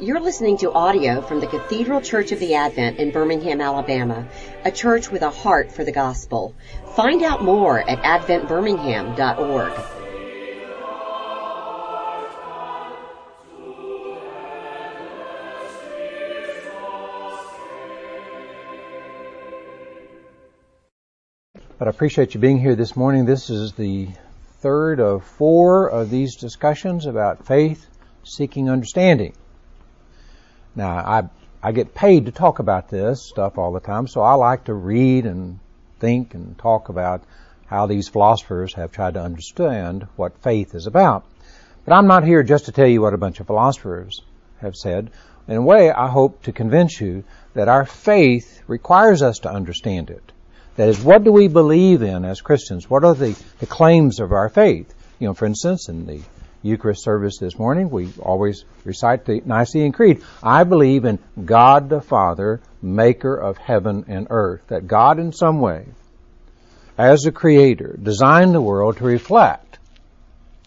You're listening to audio from the Cathedral Church of the Advent in Birmingham, Alabama, a church with a heart for the gospel. Find out more at adventbirmingham.org. But I appreciate you being here this morning. This is the third of four of these discussions about faith seeking understanding. Now, I, I get paid to talk about this stuff all the time, so I like to read and think and talk about how these philosophers have tried to understand what faith is about. But I'm not here just to tell you what a bunch of philosophers have said. In a way, I hope to convince you that our faith requires us to understand it. That is, what do we believe in as Christians? What are the, the claims of our faith? You know, for instance, in the Eucharist service this morning, we always recite the Nicene Creed. I believe in God the Father, maker of heaven and earth. That God in some way, as a creator, designed the world to reflect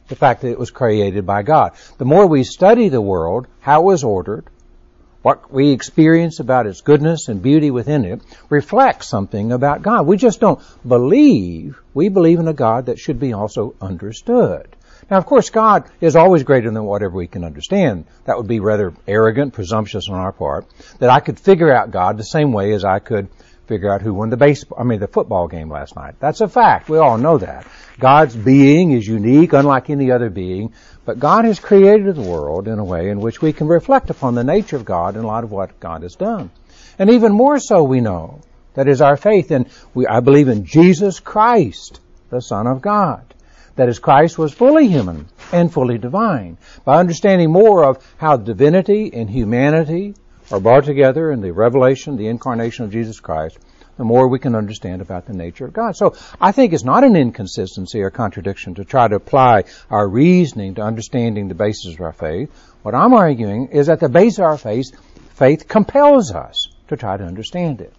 the fact that it was created by God. The more we study the world, how it was ordered, what we experience about its goodness and beauty within it reflects something about God. We just don't believe. We believe in a God that should be also understood. Now, of course, God is always greater than whatever we can understand. That would be rather arrogant, presumptuous on our part, that I could figure out God the same way as I could figure out who won the baseball, I mean, the football game last night. That's a fact. We all know that. God's being is unique, unlike any other being, but God has created the world in a way in which we can reflect upon the nature of God in light of what God has done. And even more so we know that is our faith and we, I believe in Jesus Christ, the Son of God that is, Christ was fully human and fully divine. By understanding more of how divinity and humanity are brought together in the revelation, the incarnation of Jesus Christ, the more we can understand about the nature of God. So I think it's not an inconsistency or contradiction to try to apply our reasoning to understanding the basis of our faith. What I'm arguing is that the base of our faith, faith compels us to try to understand it.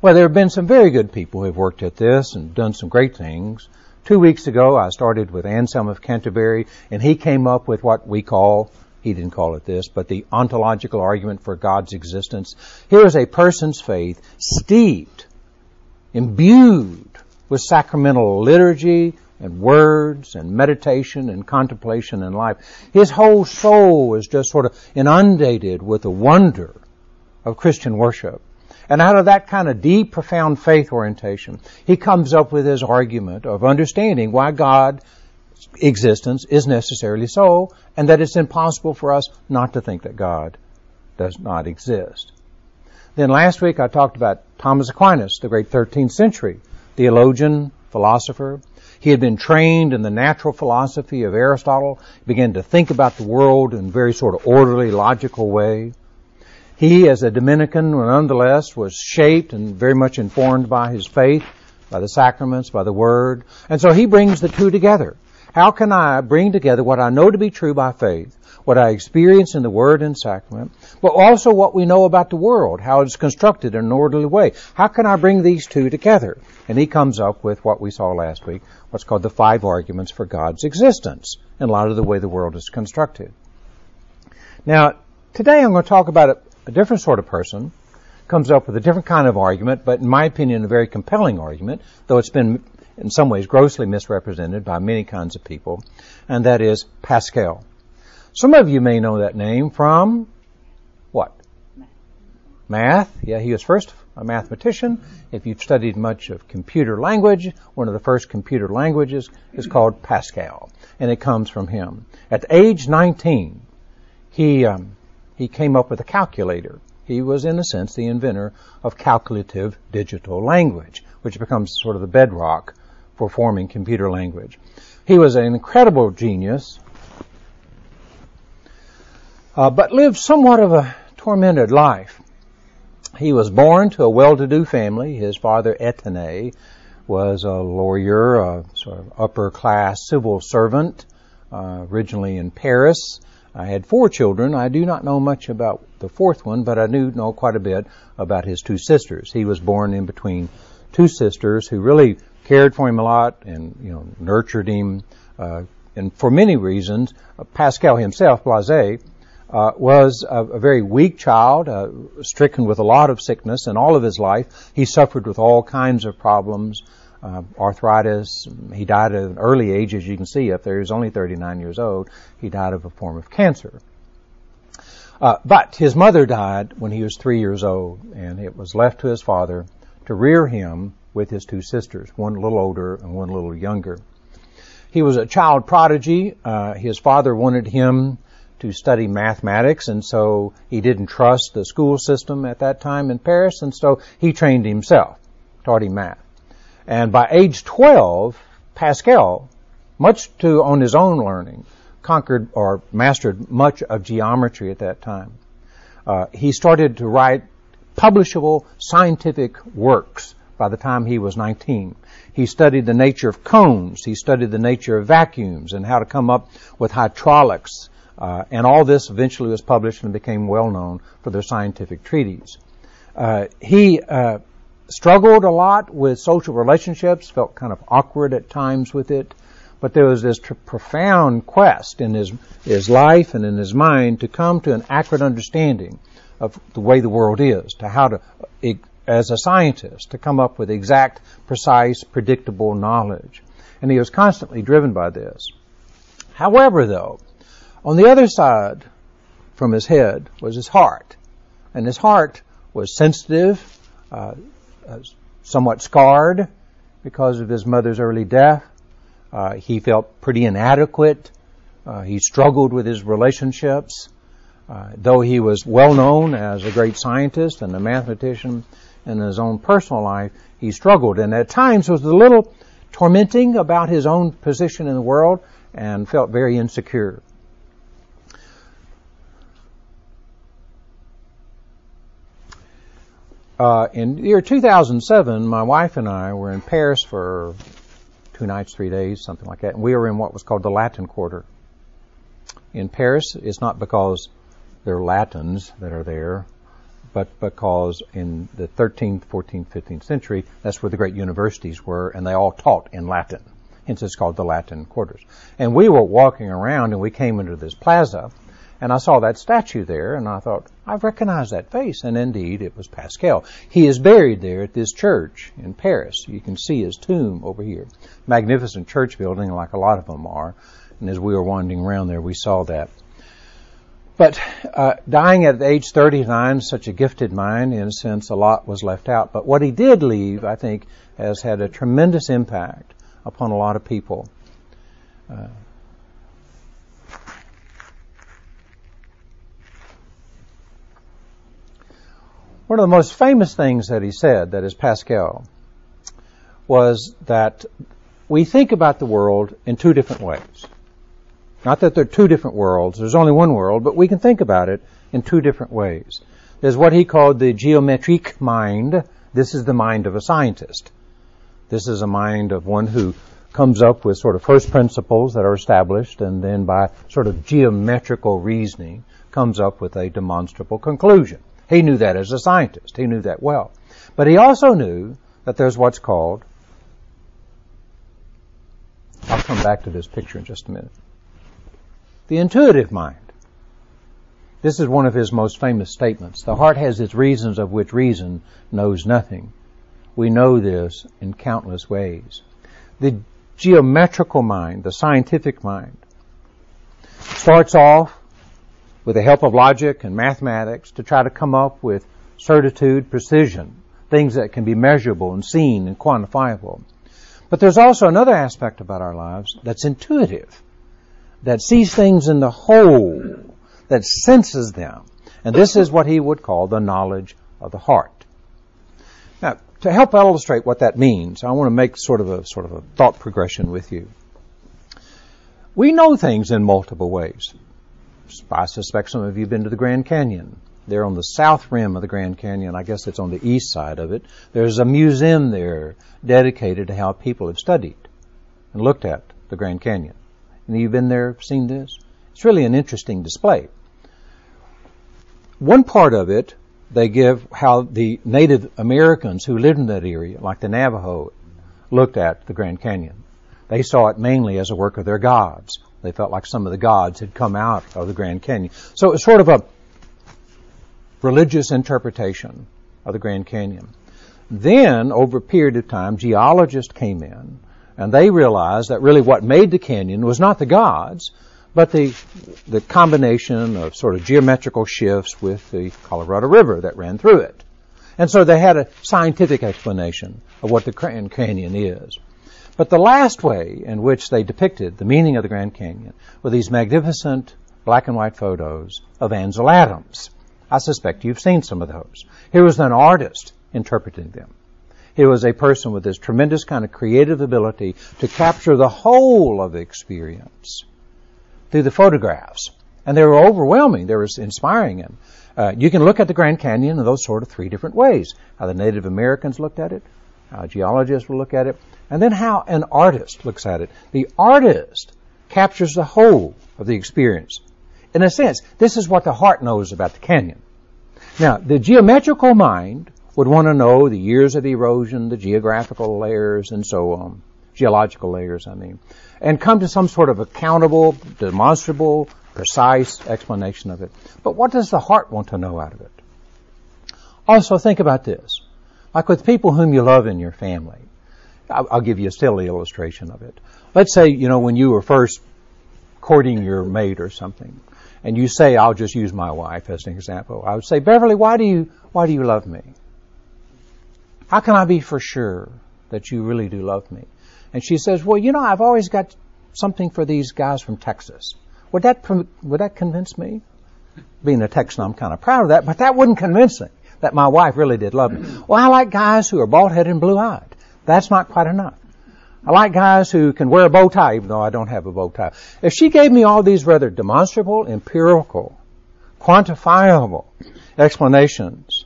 Well, there have been some very good people who have worked at this and done some great things. Two weeks ago, I started with Anselm of Canterbury, and he came up with what we call, he didn't call it this, but the ontological argument for God's existence. Here is a person's faith steeped, imbued with sacramental liturgy and words and meditation and contemplation and life. His whole soul is just sort of inundated with the wonder of Christian worship. And out of that kind of deep, profound faith orientation, he comes up with his argument of understanding why God's existence is necessarily so, and that it's impossible for us not to think that God does not exist. Then last week I talked about Thomas Aquinas, the great 13th century theologian, philosopher. He had been trained in the natural philosophy of Aristotle, began to think about the world in a very sort of orderly, logical way. He, as a Dominican, nonetheless, was shaped and very much informed by his faith, by the sacraments, by the Word. And so he brings the two together. How can I bring together what I know to be true by faith, what I experience in the Word and Sacrament, but also what we know about the world, how it's constructed in an orderly way? How can I bring these two together? And he comes up with what we saw last week, what's called the five arguments for God's existence, in light of the way the world is constructed. Now, today I'm going to talk about a different sort of person comes up with a different kind of argument, but in my opinion, a very compelling argument, though it's been in some ways grossly misrepresented by many kinds of people, and that is Pascal. Some of you may know that name from what? Math. Yeah, he was first a mathematician. If you've studied much of computer language, one of the first computer languages is called Pascal, and it comes from him. At age 19, he um, he came up with a calculator. He was, in a sense, the inventor of calculative digital language, which becomes sort of the bedrock for forming computer language. He was an incredible genius, uh, but lived somewhat of a tormented life. He was born to a well-to-do family. His father, Etienne, was a lawyer, a sort of upper-class civil servant, uh, originally in Paris. I had four children. I do not know much about the fourth one, but I do know quite a bit about his two sisters. He was born in between two sisters who really cared for him a lot and you know nurtured him. Uh, and for many reasons, uh, Pascal himself, Blaise, uh, was a, a, very weak child, uh, stricken with a lot of sickness, and all of his life he suffered with all kinds of problems, uh, arthritis. He died at an early age, as you can see up there. He was only 39 years old. He died of a form of cancer. Uh, but his mother died when he was three years old, and it was left to his father to rear him with his two sisters, one a little older and one a little younger. He was a child prodigy. Uh, his father wanted him to study mathematics, and so he didn't trust the school system at that time in Paris, and so he trained himself, taught him math. And by age 12, Pascal, much to on his own learning, conquered or mastered much of geometry at that time. Uh, he started to write publishable scientific works by the time he was 19. He studied the nature of cones. He studied the nature of vacuums and how to come up with hydraulics. Uh, and all this eventually was published and became well known for their scientific treatises. Uh, he uh, struggled a lot with social relationships, felt kind of awkward at times with it, but there was this tr- profound quest in his, his life and in his mind to come to an accurate understanding of the way the world is, to how to as a scientist to come up with exact, precise, predictable knowledge. And he was constantly driven by this. However, though, on the other side from his head was his heart. And his heart was sensitive, uh, somewhat scarred because of his mother's early death. Uh, he felt pretty inadequate. Uh, he struggled with his relationships. Uh, though he was well known as a great scientist and a mathematician, in his own personal life, he struggled and at times was a little tormenting about his own position in the world and felt very insecure. Uh, in the year 2007, my wife and I were in Paris for two nights, three days, something like that. And we were in what was called the Latin Quarter. In Paris, it's not because they're Latins that are there, but because in the 13th, 14th, 15th century, that's where the great universities were, and they all taught in Latin. Hence it's called the Latin Quarters. And we were walking around and we came into this plaza, and I saw that statue there, and I thought, I've recognized that face. And indeed, it was Pascal. He is buried there at this church in Paris. You can see his tomb over here. Magnificent church building, like a lot of them are. And as we were wandering around there, we saw that. But uh, dying at age 39, such a gifted mind, in a sense, a lot was left out. But what he did leave, I think, has had a tremendous impact upon a lot of people. Uh, one of the most famous things that he said, that is Pascal, was that we think about the world in two different ways. Not that there are two different worlds. There's only one world, but we can think about it in two different ways. There's what he called the geometric mind. This is the mind of a scientist. This is a mind of one who comes up with sort of first principles that are established and then by sort of geometrical reasoning comes up with a demonstrable conclusion. He knew that as a scientist. He knew that well. But he also knew that there's what's called I'll come back to this picture in just a minute the intuitive mind. This is one of his most famous statements. The heart has its reasons of which reason knows nothing. We know this in countless ways. The geometrical mind, the scientific mind, starts off with the help of logic and mathematics to try to come up with certitude, precision, things that can be measurable and seen and quantifiable. But there's also another aspect about our lives that's intuitive that sees things in the whole, that senses them. And this is what he would call the knowledge of the heart. Now, to help illustrate what that means, I want to make sort of a sort of a thought progression with you. We know things in multiple ways. I suspect some of you have been to the Grand Canyon. They're on the south rim of the Grand Canyon. I guess it's on the east side of it. There's a museum there dedicated to how people have studied and looked at the Grand Canyon. And you've been there, seen this? It's really an interesting display. One part of it, they give how the Native Americans who lived in that area, like the Navajo, looked at the Grand Canyon. They saw it mainly as a work of their gods. They felt like some of the gods had come out of the Grand Canyon. So it was sort of a religious interpretation of the Grand Canyon. Then, over a period of time, geologists came in and they realized that really what made the canyon was not the gods, but the, the combination of sort of geometrical shifts with the Colorado River that ran through it. And so they had a scientific explanation of what the Grand Canyon is. But the last way in which they depicted the meaning of the Grand Canyon were these magnificent black and white photos of Ansel Adams. I suspect you've seen some of those. He was an artist interpreting them. He was a person with this tremendous kind of creative ability to capture the whole of experience through the photographs. And they were overwhelming. They were inspiring. Uh, you can look at the Grand Canyon in those sort of three different ways. How the Native Americans looked at it, how geologists will look at it, and then how an artist looks at it. The artist captures the whole of the experience. In a sense, this is what the heart knows about the canyon. Now, the geometrical mind would want to know the years of erosion, the geographical layers, and so on. Geological layers, I mean. And come to some sort of accountable, demonstrable, precise explanation of it. But what does the heart want to know out of it? Also, think about this. Like with people whom you love in your family. I'll, give you a silly illustration of it. Let's say, you know, when you were first courting your mate or something, and you say, I'll just use my wife as an example. I would say, Beverly, why do you, why do you love me? How can I be for sure that you really do love me? And she says, well, you know, I've always got something for these guys from Texas. Would that, would that convince me? Being a Texan, I'm kind of proud of that, but that wouldn't convince me that my wife really did love me. Well, I like guys who are bald-headed and blue-eyed. That's not quite enough. I like guys who can wear a bow tie, even though I don't have a bow tie. If she gave me all these rather demonstrable, empirical, quantifiable explanations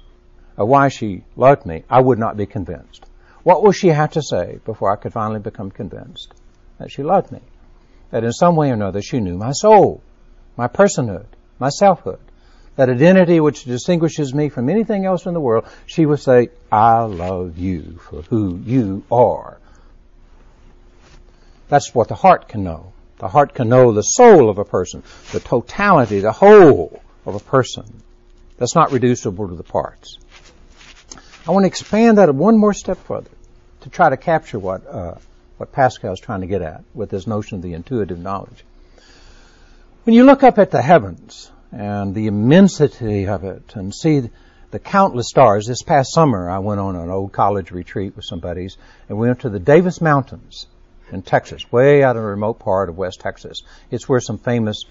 of why she loved me, I would not be convinced. What will she have to say before I could finally become convinced that she loved me? That in some way or another she knew my soul, my personhood, my selfhood, that identity which distinguishes me from anything else in the world, she would say, I love you for who you are. That's what the heart can know. The heart can know the soul of a person, the totality, the whole of a person. That's not reducible to the parts. I want to expand that one more step further to try to capture what uh, what Pascal is trying to get at with this notion of the intuitive knowledge. When you look up at the heavens and the immensity of it and see the countless stars, this past summer I went on an old college retreat with some buddies and we went to the Davis Mountains in Texas, way out in a remote part of West Texas. It's where some famous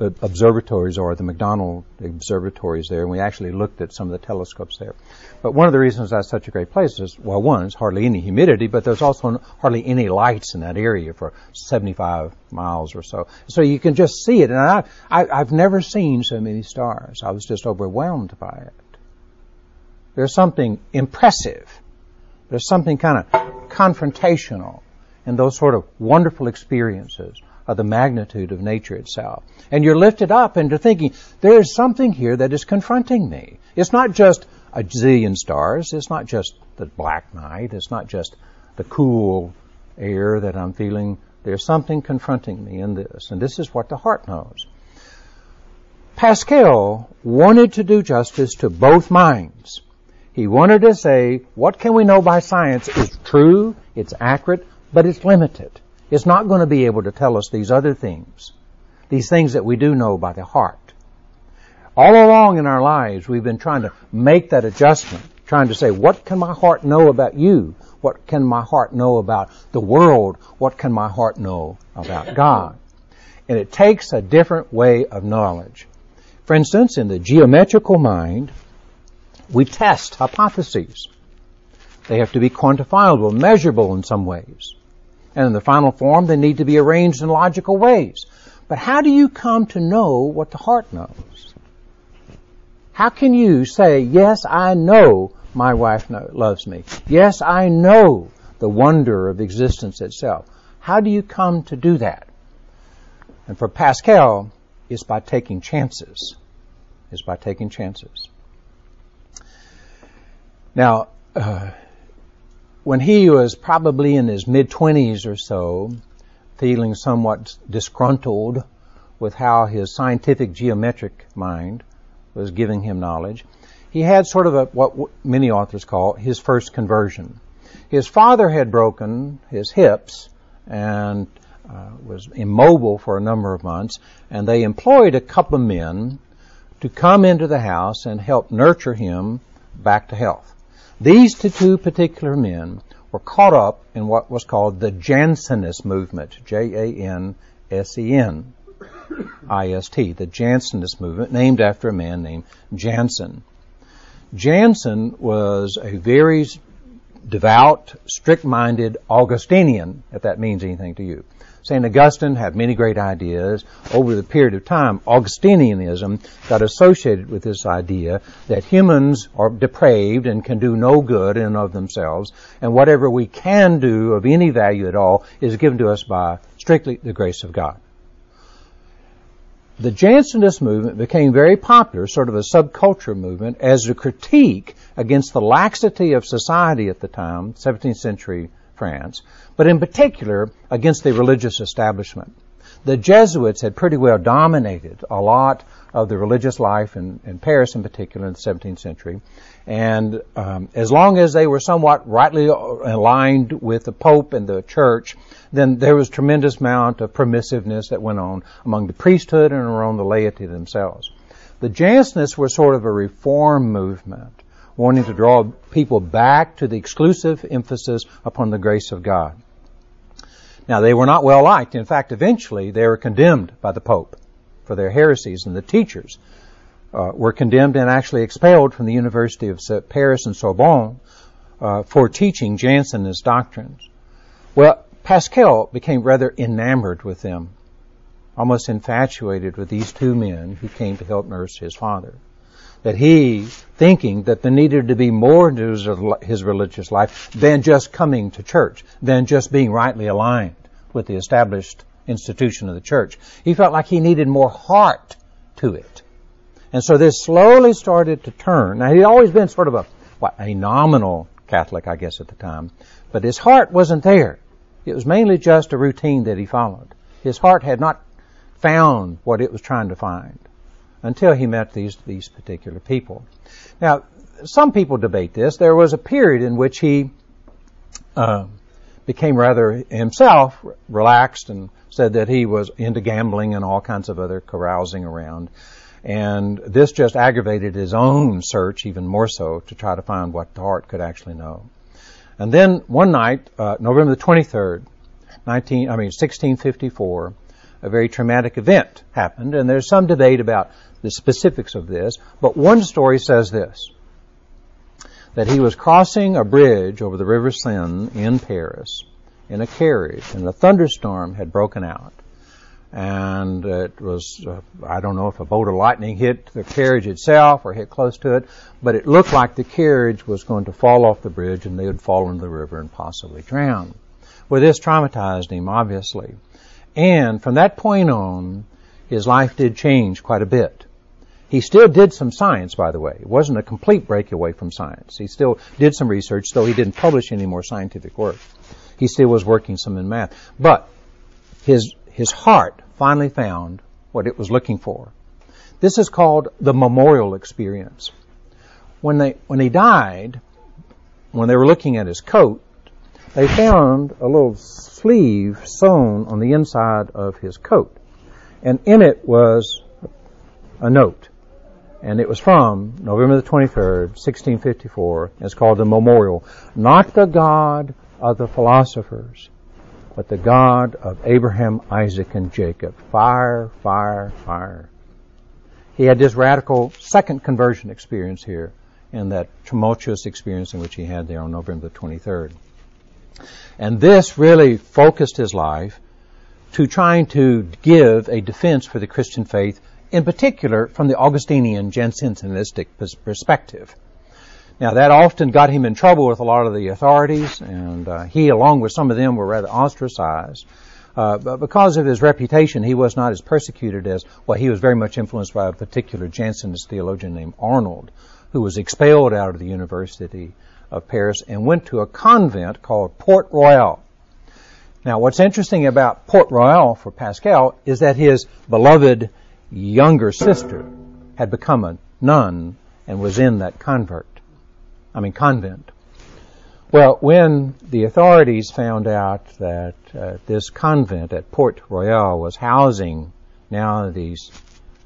uh, observatories are, the McDonald observatories there, and we actually looked at some of the telescopes there. But one of the reasons that's such a great place is, well, one, it's hardly any humidity, but there's also hardly any lights in that area for 75 miles or so. So you can just see it, and I, I, I've never seen so many stars. I was just overwhelmed by it. There's something impressive. There's something kind of confrontational in those sort of wonderful experiences of the magnitude of nature itself. And you're lifted up into thinking, there is something here that is confronting me. It's not just a zillion stars. It's not just the black night. It's not just the cool air that I'm feeling. There's something confronting me in this. And this is what the heart knows. Pascal wanted to do justice to both minds. He wanted to say, what can we know by science is true, it's accurate, but it's limited. It's not going to be able to tell us these other things, these things that we do know by the heart. All along in our lives, we've been trying to make that adjustment, trying to say, what can my heart know about you? What can my heart know about the world? What can my heart know about God? And it takes a different way of knowledge. For instance, in the geometrical mind, we test hypotheses. They have to be quantifiable, measurable in some ways. And in the final form, they need to be arranged in logical ways. But how do you come to know what the heart knows? How can you say, yes, I know my wife loves me. Yes, I know the wonder of existence itself. How do you come to do that? And for Pascal, it's by taking chances. It's by taking chances. Now, uh, when he was probably in his mid 20s or so, feeling somewhat disgruntled with how his scientific geometric mind was giving him knowledge, he had sort of a, what many authors call his first conversion. His father had broken his hips and uh, was immobile for a number of months, and they employed a couple of men to come into the house and help nurture him back to health. These two particular men were caught up in what was called the Jansenist movement, J-A-N-S-E-N. I-S-T, the Jansenist movement, named after a man named Jansen. Jansen was a very devout, strict-minded Augustinian, if that means anything to you. St. Augustine had many great ideas. Over the period of time, Augustinianism got associated with this idea that humans are depraved and can do no good in and of themselves, and whatever we can do of any value at all is given to us by strictly the grace of God. The Jansenist movement became very popular, sort of a subculture movement, as a critique against the laxity of society at the time, 17th century France, but in particular against the religious establishment. The Jesuits had pretty well dominated a lot of the religious life in, in Paris in particular in the 17th century. And um, as long as they were somewhat rightly aligned with the Pope and the Church, then there was tremendous amount of permissiveness that went on among the priesthood and around the laity themselves. The Jansenists were sort of a reform movement wanting to draw people back to the exclusive emphasis upon the grace of God. Now, they were not well liked. In fact, eventually they were condemned by the Pope for their heresies, and the teachers uh, were condemned and actually expelled from the University of Paris and Sorbonne uh, for teaching Jansenist doctrines. Well, Pascal became rather enamored with them, almost infatuated with these two men who came to help nurse his father that he, thinking that there needed to be more to his religious life than just coming to church, than just being rightly aligned with the established institution of the church. He felt like he needed more heart to it. And so this slowly started to turn. Now he'd always been sort of a, what, a nominal Catholic, I guess, at the time. But his heart wasn't there. It was mainly just a routine that he followed. His heart had not found what it was trying to find until he met these, these particular people. Now, some people debate this. There was a period in which he uh, became rather himself relaxed and said that he was into gambling and all kinds of other carousing around. And this just aggravated his own search even more so to try to find what the heart could actually know. And then one night, uh, November the 23rd, 19, I mean 1654, a very traumatic event happened, and there's some debate about the specifics of this, but one story says this that he was crossing a bridge over the River Seine in Paris in a carriage, and a thunderstorm had broken out. And it was, uh, I don't know if a bolt of lightning hit the carriage itself or hit close to it, but it looked like the carriage was going to fall off the bridge and they would fall into the river and possibly drown. Well, this traumatized him, obviously. And from that point on, his life did change quite a bit. He still did some science, by the way. It wasn't a complete breakaway from science. He still did some research, though he didn't publish any more scientific work. He still was working some in math. But his, his heart finally found what it was looking for. This is called the memorial experience. When they, when he died, when they were looking at his coat, they found a little sleeve sewn on the inside of his coat. And in it was a note and it was from November the 23rd, 1654. It's called the Memorial. Not the God of the philosophers, but the God of Abraham, Isaac, and Jacob. Fire, fire, fire. He had this radical second conversion experience here in that tumultuous experience in which he had there on November the 23rd. And this really focused his life to trying to give a defense for the Christian faith in particular from the Augustinian Jansenistic perspective. Now that often got him in trouble with a lot of the authorities, and uh, he, along with some of them, were rather ostracized. Uh, but because of his reputation, he was not as persecuted as, well, he was very much influenced by a particular Jansenist theologian named Arnold, who was expelled out of the university of Paris and went to a convent called Port Royal. Now, what's interesting about Port Royal for Pascal is that his beloved younger sister had become a nun and was in that convert. I mean, convent. Well, when the authorities found out that uh, this convent at Port Royal was housing now these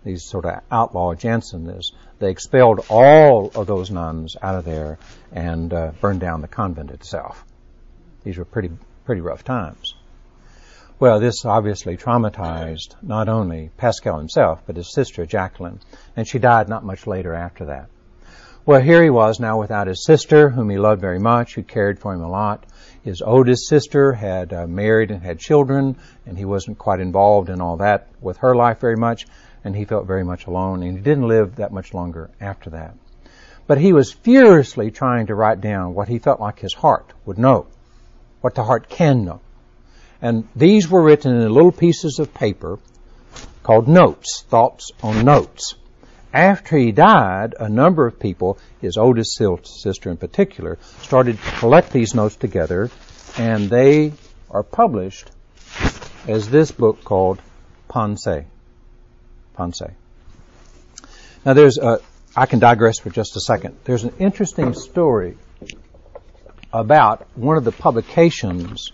these sort of outlaw Jansenists, they expelled all of those nuns out of there and uh, burned down the convent itself. These were pretty pretty rough times. Well, this obviously traumatized not only Pascal himself, but his sister Jacqueline, and she died not much later after that. Well, here he was now without his sister, whom he loved very much, who cared for him a lot. His oldest sister had uh, married and had children, and he wasn't quite involved in all that with her life very much and he felt very much alone, and he didn't live that much longer after that. But he was furiously trying to write down what he felt like his heart would know, what the heart can know. And these were written in little pieces of paper called notes, thoughts on notes. After he died, a number of people, his oldest sister in particular, started to collect these notes together, and they are published as this book called Pensées. Pensées. Now there's a, I can digress for just a second. There's an interesting story about one of the publications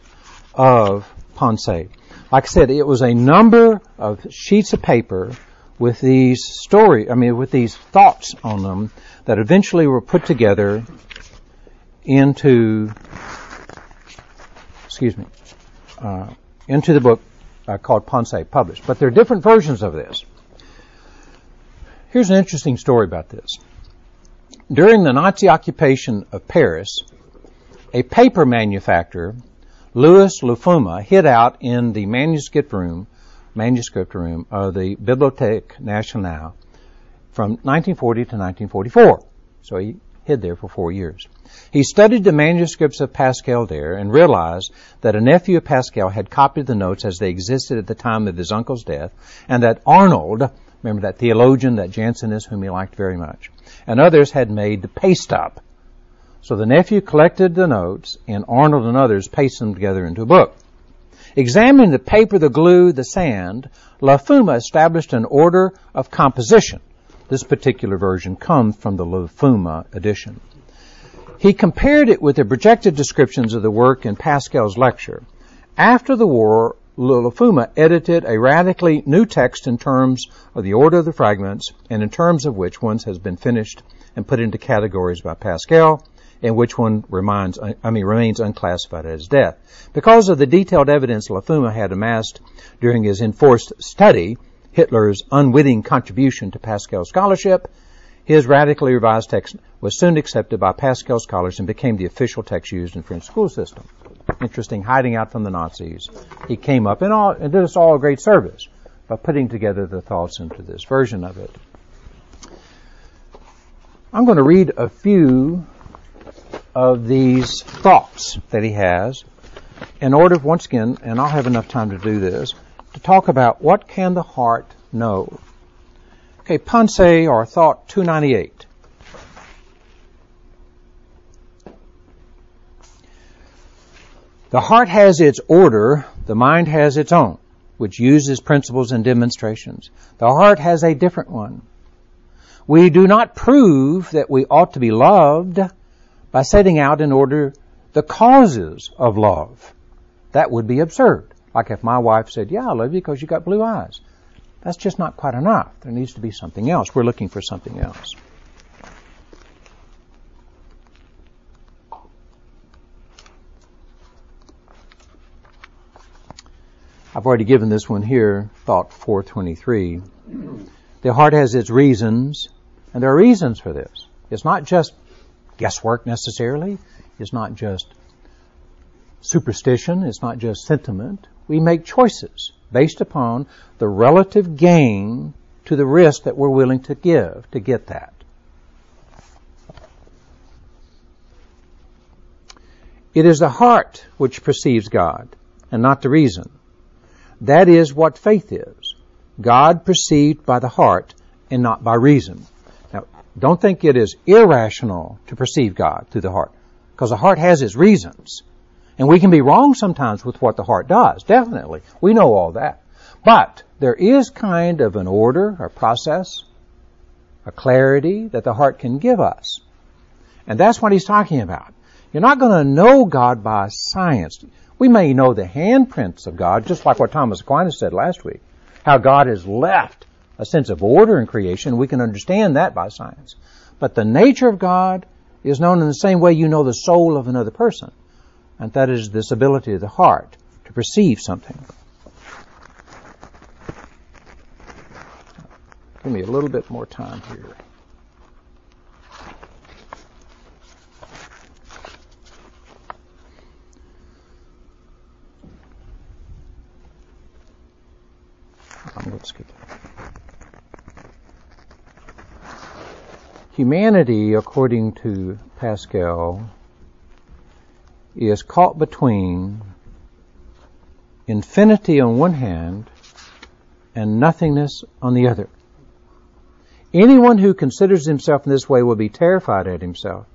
of Pensées. Like I said, it was a number of sheets of paper with these story, I mean, with these thoughts on them that eventually were put together into, excuse me, uh, into the book uh, called Pensées, published. But there are different versions of this. Here's an interesting story about this. During the Nazi occupation of Paris, a paper manufacturer, Louis Lafuma, hid out in the manuscript room, manuscript room of the Bibliothèque Nationale from 1940 to 1944. So he hid there for four years. He studied the manuscripts of Pascal there and realized that a nephew of Pascal had copied the notes as they existed at the time of his uncle's death, and that Arnold Remember that theologian, that Jansenist whom he liked very much. And others had made the paste up. So the nephew collected the notes, and Arnold and others pasted them together into a book. Examining the paper, the glue, the sand, Lafuma established an order of composition. This particular version comes from the Lafuma edition. He compared it with the projected descriptions of the work in Pascal's lecture. After the war, Lafuma edited a radically new text in terms of the order of the fragments and in terms of which ones has been finished and put into categories by Pascal and which one remains, I mean, remains unclassified his death. Because of the detailed evidence Lafuma had amassed during his enforced study, Hitler's unwitting contribution to Pascal scholarship, his radically revised text was soon accepted by Pascal scholars and became the official text used in French school system interesting, hiding out from the Nazis. He came up and, all, and did us all a great service by putting together the thoughts into this version of it. I'm going to read a few of these thoughts that he has in order, once again, and I'll have enough time to do this, to talk about what can the heart know. Okay, Pensée or thought 298. The heart has its order, the mind has its own, which uses principles and demonstrations. The heart has a different one. We do not prove that we ought to be loved by setting out in order the causes of love. That would be absurd. Like if my wife said, yeah, I love you because you got blue eyes. That's just not quite enough. There needs to be something else. We're looking for something else. I've already given this one here, thought 423. The heart has its reasons, and there are reasons for this. It's not just guesswork necessarily. It's not just superstition. It's not just sentiment. We make choices based upon the relative gain to the risk that we're willing to give to get that. It is the heart which perceives God and not the reason. That is what faith is. God perceived by the heart and not by reason. Don't think it is irrational to perceive God through the heart. Because the heart has its reasons. And we can be wrong sometimes with what the heart does, definitely. We know all that. But there is kind of an order, a process, a clarity that the heart can give us. And that's what he's talking about. You're not going to know God by science. We may know the handprints of God, just like what Thomas Aquinas said last week. How God has left a sense of order in creation. We can understand that by science. But the nature of God is known in the same way you know the soul of another person. And that is this ability of the heart to perceive something. Give me a little bit more time here. I'm going to skip that. Humanity, according to Pascal, is caught between infinity on one hand and nothingness on the other. Anyone who considers himself in this way will be terrified at himself.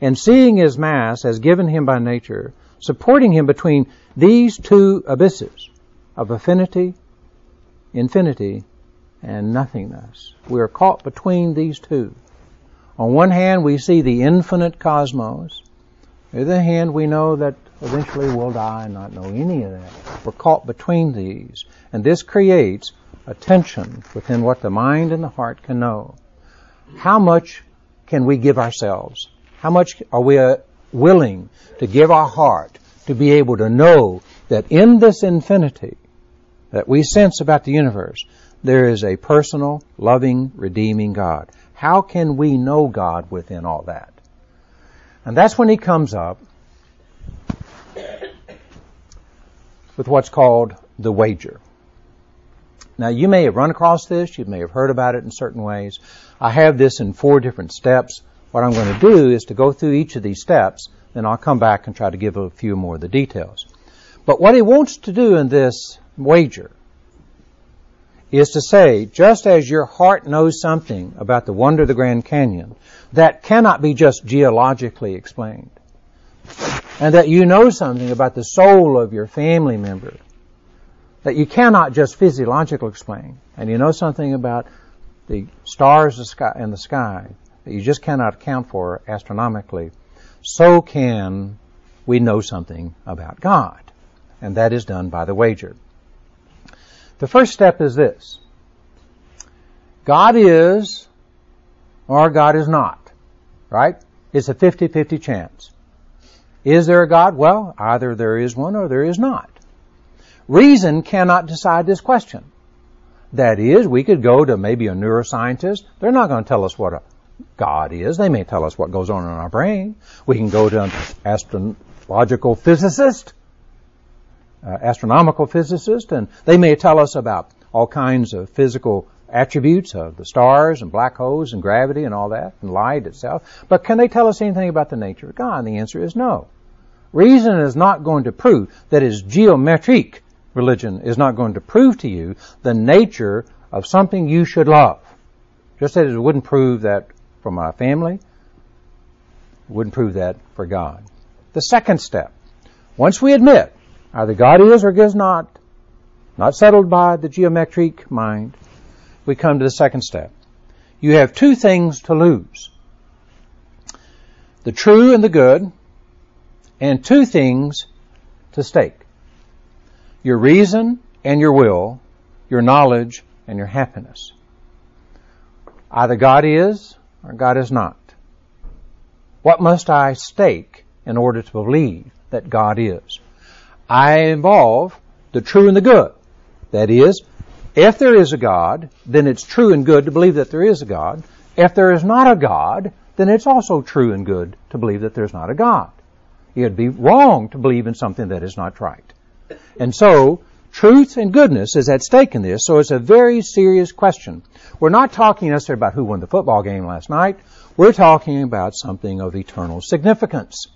And seeing his mass as given him by nature, supporting him between these two abysses of affinity, infinity, and nothingness. We are caught between these two. On one hand, we see the infinite cosmos. On the other hand, we know that eventually we'll die and not know any of that. We're caught between these. And this creates a tension within what the mind and the heart can know. How much can we give ourselves? How much are we uh, willing to give our heart to be able to know that in this infinity that we sense about the universe, there is a personal, loving, redeeming God. How can we know God within all that? And that's when he comes up with what's called the wager. Now you may have run across this, you may have heard about it in certain ways. I have this in four different steps. What I'm going to do is to go through each of these steps, then I'll come back and try to give a few more of the details. But what he wants to do in this wager is to say, just as your heart knows something about the wonder of the Grand Canyon that cannot be just geologically explained, and that you know something about the soul of your family member that you cannot just physiologically explain, and you know something about the stars in the sky that you just cannot account for astronomically, so can we know something about God. And that is done by the wager. The first step is this. God is or God is not. Right? It's a 50-50 chance. Is there a God? Well, either there is one or there is not. Reason cannot decide this question. That is, we could go to maybe a neuroscientist. They're not going to tell us what a God is. They may tell us what goes on in our brain. We can go to an astrological physicist, uh, astronomical physicist, and they may tell us about all kinds of physical attributes of the stars and black holes and gravity and all that, and light itself. But can they tell us anything about the nature of God? And the answer is no. Reason is not going to prove that is geometric religion is not going to prove to you the nature of something you should love. Just as it wouldn't prove that for my family, wouldn't prove that for God. The second step, once we admit either God is or is not, not settled by the geometric mind, we come to the second step. You have two things to lose. The true and the good, and two things to stake your reason and your will, your knowledge and your happiness. Either God is or God is not. What must I stake in order to believe that God is? I involve the true and the good. That is, if there is a God, then it's true and good to believe that there is a God. If there is not a God, then it's also true and good to believe that there's not a God. It'd be wrong to believe in something that is not right. And so, truth and goodness is at stake in this, so it's a very serious question. We're not talking necessarily about who won the football game last night. We're talking about something of eternal significance.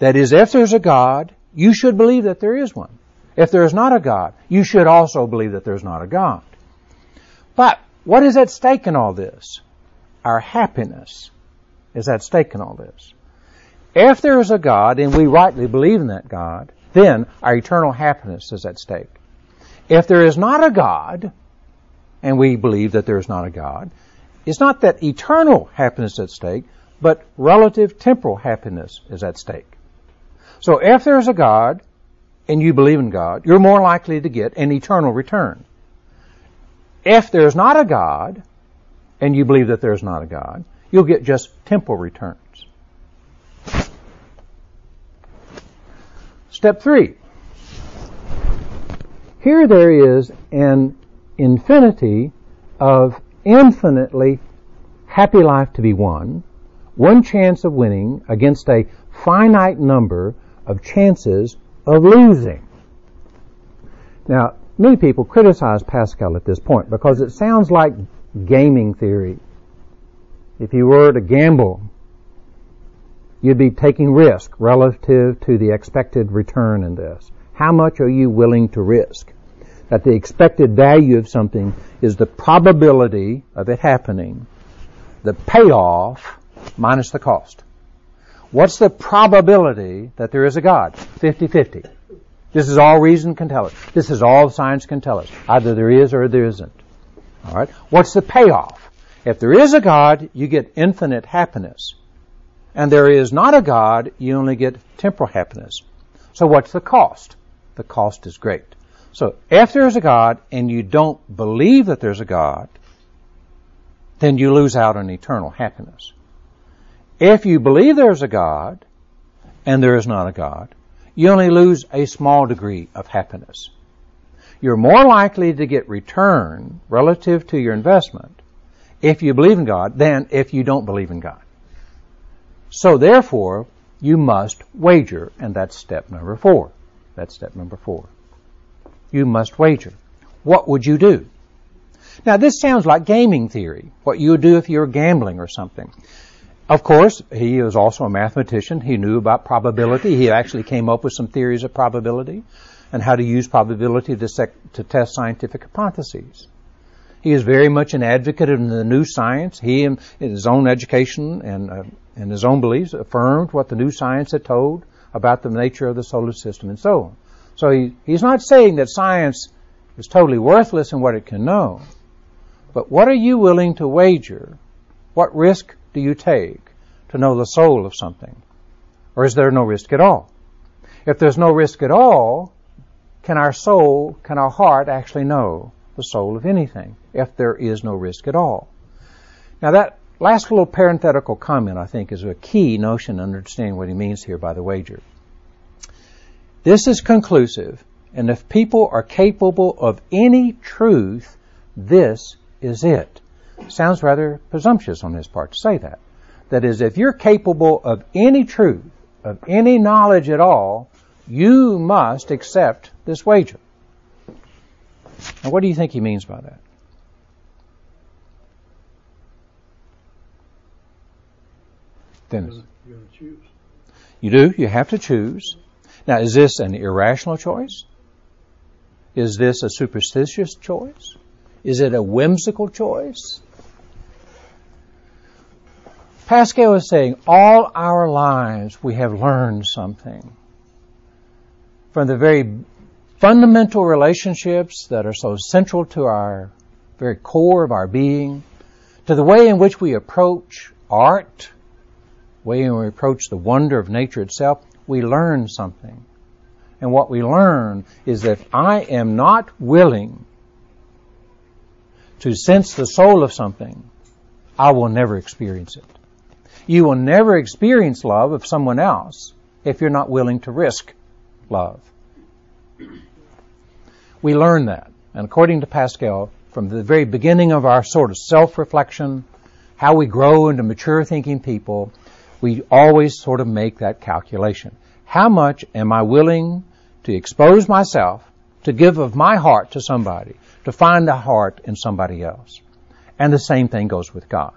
That is, if there's a God, you should believe that there is one. If there is not a God, you should also believe that there's not a God. But what is at stake in all this? Our happiness is at stake in all this. if there is a God and we rightly believe in that God, then our eternal happiness is at stake. If there is not a God, and we believe that there is not a God, it's not that eternal happiness is at stake, but relative temporal happiness is at stake. So if there's a God, and you believe in God, you're more likely to get an eternal return. If there's not a God, and you believe that there's not a God, you'll get just temporal returns. Step three. Here there is an infinity of infinitely happy life to be won, one chance of winning against a finite number of chances of losing. Now, many people criticize Pascal at this point because it sounds like gaming theory. If you were to gamble, you'd be taking risk relative to the expected return in this. How much are you willing to risk? That the expected value of something is the probability of it happening, the payoff minus the cost. What's the probability that there is a God? 50-50. This is all reason can tell us. This is all science can tell us. Either there is or there isn't. Alright? What's the payoff? If there is a God, you get infinite happiness. And there is not a God, you only get temporal happiness. So what's the cost? The cost is great. So if there's a God and you don't believe that there's a God, then you lose out on eternal happiness. If you believe there's a God and there is not a God, you only lose a small degree of happiness. You're more likely to get return relative to your investment if you believe in God than if you don't believe in God. So therefore, you must wager, and that's step number four. That's step number four. You must wager. What would you do? Now this sounds like gaming theory. What you would do if you were gambling or something. Of course, he was also a mathematician. He knew about probability. He actually came up with some theories of probability and how to use probability to, sec- to test scientific hypotheses. He is very much an advocate of the new science. He, in, his own education and, uh, his own beliefs, affirmed what the new science had told about the nature of the solar system and so on. So he, he's not saying that science is totally worthless in what it can know. But what are you willing to wager? What risk do you take to know the soul of something? Or is there no risk at all? If there's no risk at all, can our soul, can our heart actually know the soul of anything if there is no risk at all? Now that last little parenthetical comment, I think, is a key notion in understanding what he means here by the wager. This is conclusive, and if people are capable of any truth, this is it. Sounds rather presumptuous on his part to say that. That is, if you're capable of any truth, of any knowledge at all, you must accept this wager. Now, what do you think he means by that? Dennis. You, you do. You have to choose. Now, is this an irrational choice? Is this a superstitious choice? Is it a whimsical choice? Pascal is saying all our lives we have learned something. From the very fundamental relationships that are so central to our very core of our being, to the way in which we approach art, way in which we approach the wonder of nature itself, we learn something. And what we learn is that if I am not willing to sense the soul of something, I will never experience it. You will never experience love of someone else if you're not willing to risk love. We learn that. And according to Pascal, from the very beginning of our sort of self-reflection, how we grow into mature thinking people, we always sort of make that calculation. How much am I willing to expose myself, to give of my heart to somebody, to find a heart in somebody else. And the same thing goes with God.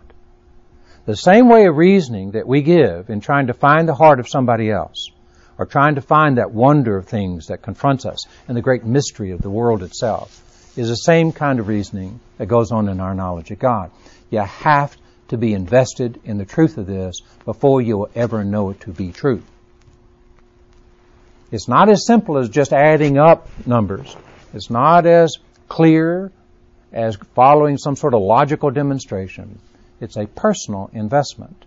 The same way of reasoning that we give in trying to find the heart of somebody else, or trying to find that wonder of things that confronts us and the great mystery of the world itself, is the same kind of reasoning that goes on in our knowledge of God. You have to be invested in the truth of this before you will ever know it to be true. It's not as simple as just adding up numbers. It's not as clear as following some sort of logical demonstration. It's a personal investment.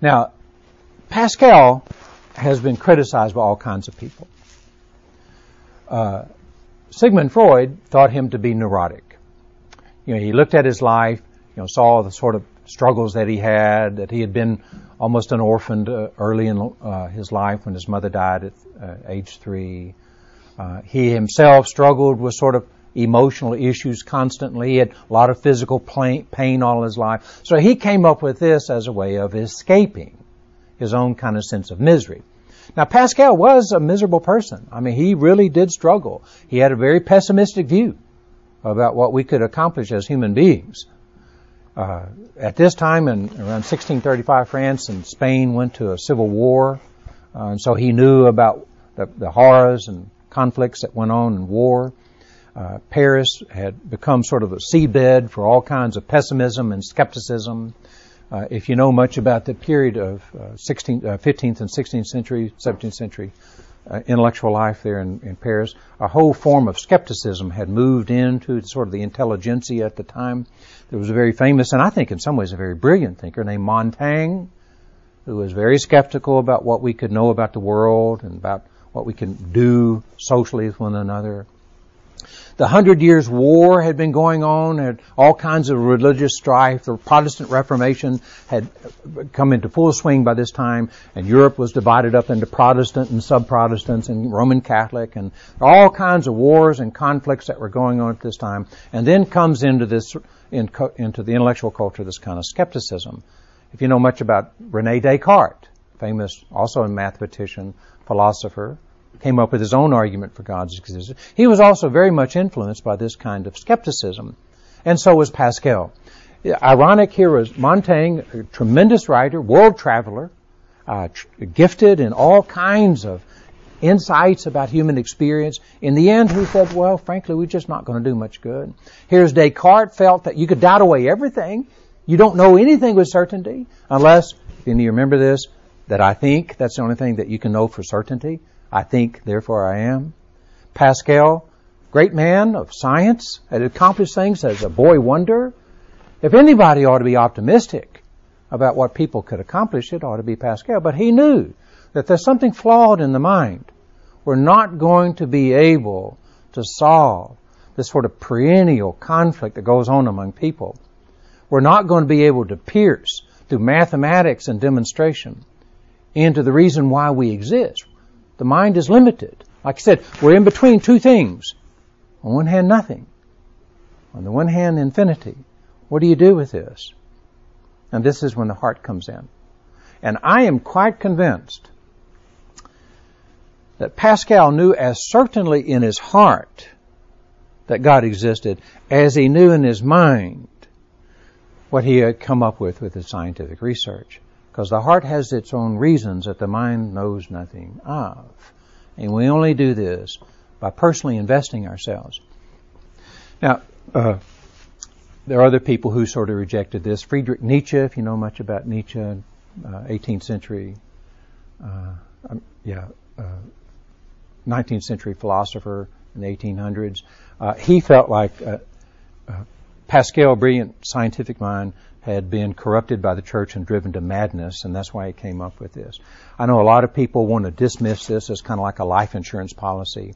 Now, Pascal has been criticized by all kinds of people. Uh, Sigmund Freud thought him to be neurotic. You know, he looked at his life, you know, saw the sort of struggles that he had, that he had been almost an orphan uh, early in uh, his life when his mother died at uh, age three. Uh, he himself struggled with sort of emotional issues constantly. He had a lot of physical pain all his life. So he came up with this as a way of escaping his own kind of sense of misery. Now, Pascal was a miserable person. I mean, he really did struggle. He had a very pessimistic view about what we could accomplish as human beings. Uh, at this time, in around 1635, France and Spain went to a civil war, uh, and so he knew about the, the, horrors and conflicts that went on in war. Uh, Paris had become sort of a seabed for all kinds of pessimism and skepticism. Uh, if you know much about the period of uh, 16th, 15th uh, and 16th century, 17th century uh, intellectual life there in, in, Paris, a whole form of skepticism had moved into sort of the intelligentsia at the time. There was a very famous, and I think in some ways a very brilliant thinker named Montaigne, who was very skeptical about what we could know about the world and about what we can do socially with one another. The Hundred Years' War had been going on, had all kinds of religious strife. The Protestant Reformation had come into full swing by this time, and Europe was divided up into Protestant and sub-Protestants and Roman Catholic, and all kinds of wars and conflicts that were going on at this time. And then comes into this, into the intellectual culture, this kind of skepticism. If you know much about Rene Descartes, famous, also a mathematician, philosopher, came up with his own argument for God's existence. He was also very much influenced by this kind of skepticism. And so was Pascal. Ironic here was Montaigne, a tremendous writer, world traveler, uh, tr- gifted in all kinds of insights about human experience. In the end, he said, well, frankly, we're just not going to do much good. Here's Descartes felt that you could doubt away everything. You don't know anything with certainty unless, and you remember this, that I think that's the only thing that you can know for certainty. I think, therefore I am. Pascal, great man of science, had accomplished things as a boy wonder. If anybody ought to be optimistic about what people could accomplish, it ought to be Pascal. But he knew that there's something flawed in the mind. We're not going to be able to solve this sort of perennial conflict that goes on among people. We're not going to be able to pierce through mathematics and demonstration into the reason why we exist. The mind is limited. Like I said, we're in between two things. On one hand, nothing. On the one hand, infinity. What do you do with this? And this is when the heart comes in. And I am quite convinced that Pascal knew as certainly in his heart that God existed as he knew in his mind what he had come up with with his scientific research. Because the heart has its own reasons that the mind knows nothing of. And we only do this by personally investing ourselves. Now, uh, there are other people who sort of rejected this. Friedrich Nietzsche, if you know much about Nietzsche, uh, 18th century, uh, um, yeah, 19th uh, century philosopher in the 1800s, uh, he felt like uh, Pascal, brilliant scientific mind, had been corrupted by the church and driven to madness, and that's why he came up with this. I know a lot of people want to dismiss this as kind of like a life insurance policy.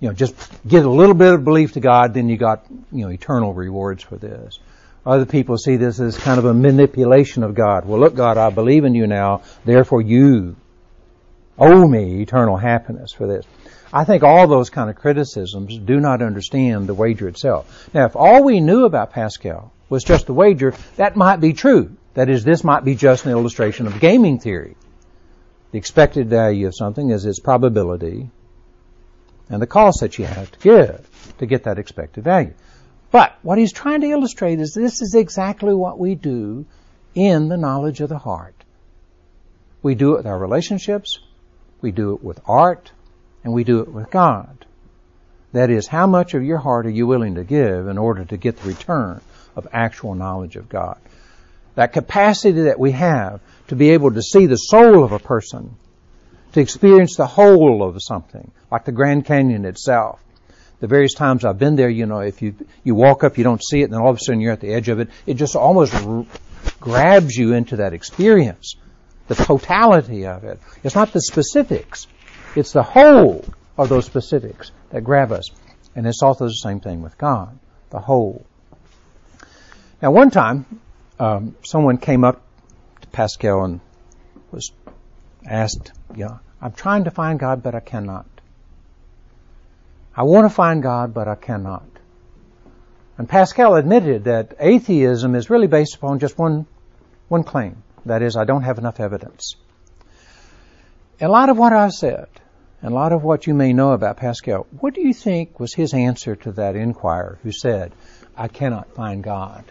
You know, just give a little bit of belief to God, then you got, you know, eternal rewards for this. Other people see this as kind of a manipulation of God. Well, look, God, I believe in you now, therefore you owe me eternal happiness for this. I think all those kind of criticisms do not understand the wager itself. Now, if all we knew about Pascal was just the wager, that might be true. That is, this might be just an illustration of gaming theory. The expected value of something is its probability and the cost that you have to give to get that expected value. But what he's trying to illustrate is this is exactly what we do in the knowledge of the heart. We do it with our relationships, we do it with art, and we do it with God. That is, how much of your heart are you willing to give in order to get the return of actual knowledge of God. that capacity that we have to be able to see the soul of a person, to experience the whole of something, like the Grand Canyon itself. The various times I've been there, you know, if you you walk up, you don't see it, and then all of a sudden you're at the edge of it. It just almost r- grabs you into that experience, the totality of it. It's not the specifics; it's the whole of those specifics that grab us. And it's also the same thing with God, the whole. Now, one time, um, someone came up to Pascal and was asked, "Yeah, I'm trying to find God, but I cannot. I want to find God, but I cannot." And Pascal admitted that atheism is really based upon just one, one claim. That is, I don't have enough evidence. A lot of what I've said, and a lot of what you may know about Pascal, what do you think was his answer to that inquirer who said, I cannot find God?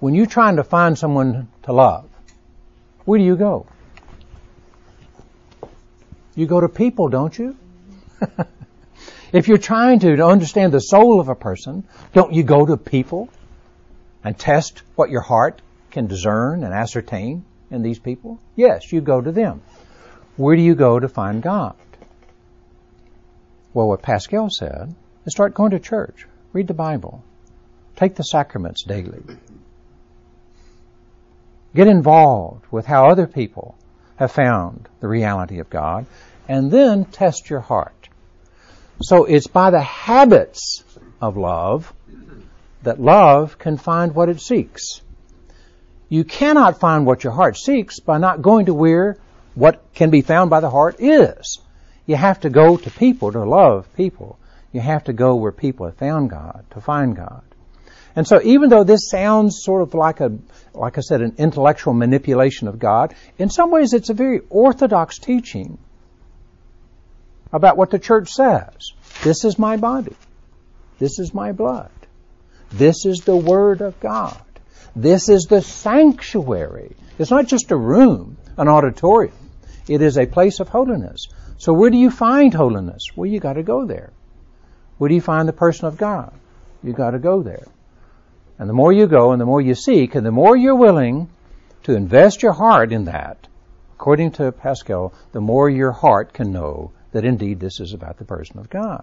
When you're trying to find someone to love, where do you go? You go to people, don't you? if you're trying to understand the soul of a person, don't you go to people and test what your heart can discern and ascertain in these people? Yes, you go to them. Where do you go to find God? Well, what Pascal said is start going to church, read the Bible, take the sacraments daily, Get involved with how other people have found the reality of God, and then test your heart. So it's by the habits of love that love can find what it seeks. You cannot find what your heart seeks by not going to where what can be found by the heart is. You have to go to people to love people. You have to go where people have found God to find God. And so even though this sounds sort of like a, like I said, an intellectual manipulation of God, in some ways it's a very orthodox teaching about what the church says. This is my body. This is my blood. This is the Word of God. This is the sanctuary. It's not just a room, an auditorium. It is a place of holiness. So where do you find holiness? Well, you gotta go there. Where do you find the person of God? You gotta go there. And the more you go and the more you seek and the more you're willing to invest your heart in that, according to Pascal, the more your heart can know that indeed this is about the person of God.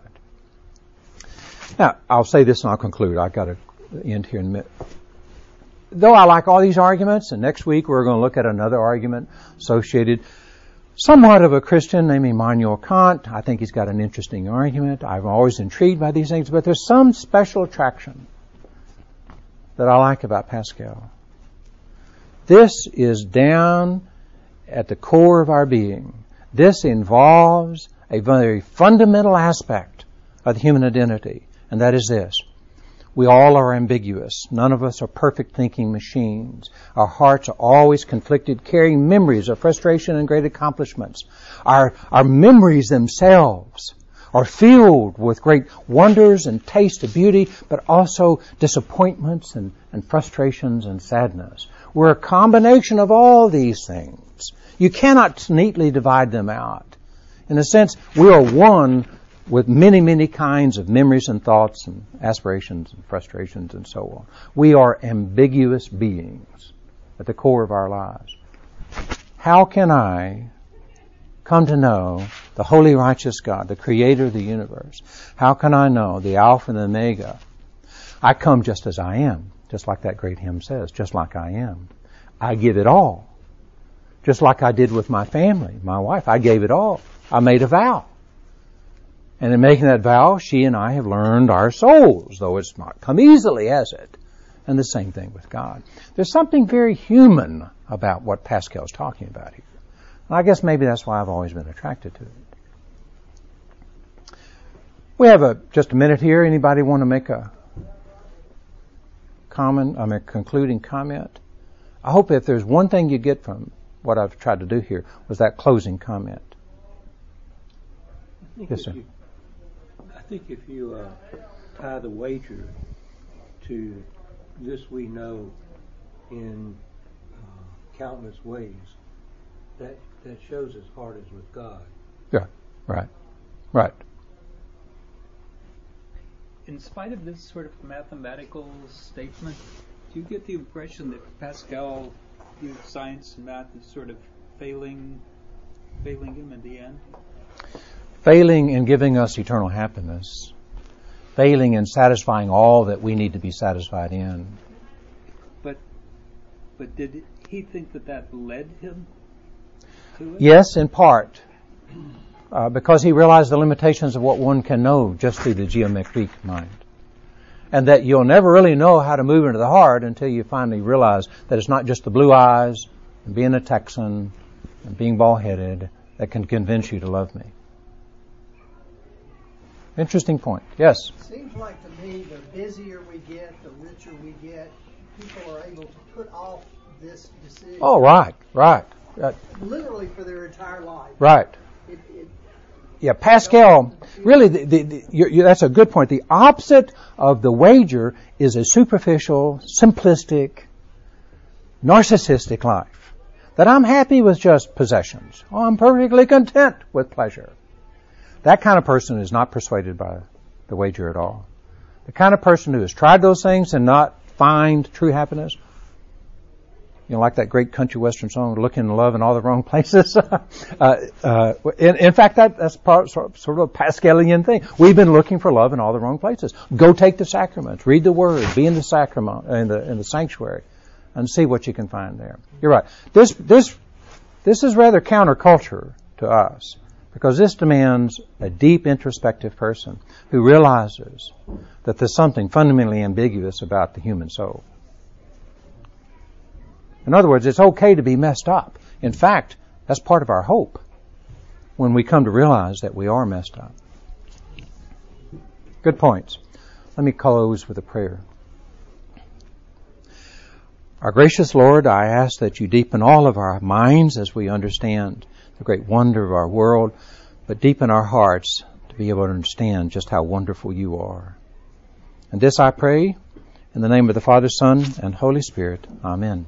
Now, I'll say this and I'll conclude. I've got to end here in a minute. Though I like all these arguments, and next week we're going to look at another argument associated somewhat of a Christian named Immanuel Kant. I think he's got an interesting argument. I'm always intrigued by these things, but there's some special attraction that I like about Pascal. This is down at the core of our being. This involves a very fundamental aspect of the human identity, and that is this. We all are ambiguous. None of us are perfect thinking machines. Our hearts are always conflicted, carrying memories of frustration and great accomplishments. Our, our memories themselves are filled with great wonders and taste of beauty, but also disappointments and, and frustrations and sadness. We're a combination of all these things. You cannot neatly divide them out. In a sense, we are one with many, many kinds of memories and thoughts and aspirations and frustrations and so on. We are ambiguous beings at the core of our lives. How can I come to know the holy righteous God, the creator of the universe? How can I know the Alpha and the Omega? I come just as I am, just like that great hymn says, just like I am. I give it all. Just like I did with my family, my wife. I gave it all. I made a vow. And in making that vow, she and I have learned our souls, though it's not come easily, has it? And the same thing with God. There's something very human about what Pascal's talking about here. And I guess maybe that's why I've always been attracted to it. We have a, just a minute here. Anybody want to make a comment, I mean, a concluding comment? I hope if there's one thing you get from what I've tried to do here was that closing comment. Yes, sir. You, I think if you uh, tie the wager to this we know in uh, countless ways, that that shows his heart is with God. Yeah, right, right. In spite of this sort of mathematical statement, do you get the impression that Pascal viewed science and math as sort of failing, failing him in the end? Failing in giving us eternal happiness, failing in satisfying all that we need to be satisfied in. But, but did he think that that led him to it? Yes, in part. Uh, because he realized the limitations of what one can know just through the geometric mind. And that you'll never really know how to move into the heart until you finally realize that it's not just the blue eyes and being a Texan and being bald headed that can convince you to love me. Interesting point. Yes? Seems like to me the busier we get, the richer we get, people are able to put off this decision. Oh, right, right. Uh, literally for their entire life. Right. It, it, yeah, Pascal, really, the, the, the, you're, you're, that's a good point. The opposite of the wager is a superficial, simplistic, narcissistic life. That I'm happy with just possessions. Oh, I'm perfectly content with pleasure. That kind of person is not persuaded by the wager at all. The kind of person who has tried those things and not find true happiness, you know, like that great country western song, "Looking in love in all the wrong places." uh, uh, in, in, fact, that, that's part, sort of a Pascalian thing. We've been looking for love in all the wrong places. Go take the sacraments, read the Word, be in the sacrament, in the in the sanctuary, and see what you can find there. You're right. This this this is rather counterculture to us because this demands a deep introspective person who realizes that there's something fundamentally ambiguous about the human soul. In other words, it's okay to be messed up. In fact, that's part of our hope when we come to realize that we are messed up. Good points. Let me close with a prayer. Our gracious Lord, I ask that you deepen all of our minds as we understand the great wonder of our world, but deepen our hearts to be able to understand just how wonderful you are. And this I pray in the name of the Father, Son, and Holy Spirit. Amen.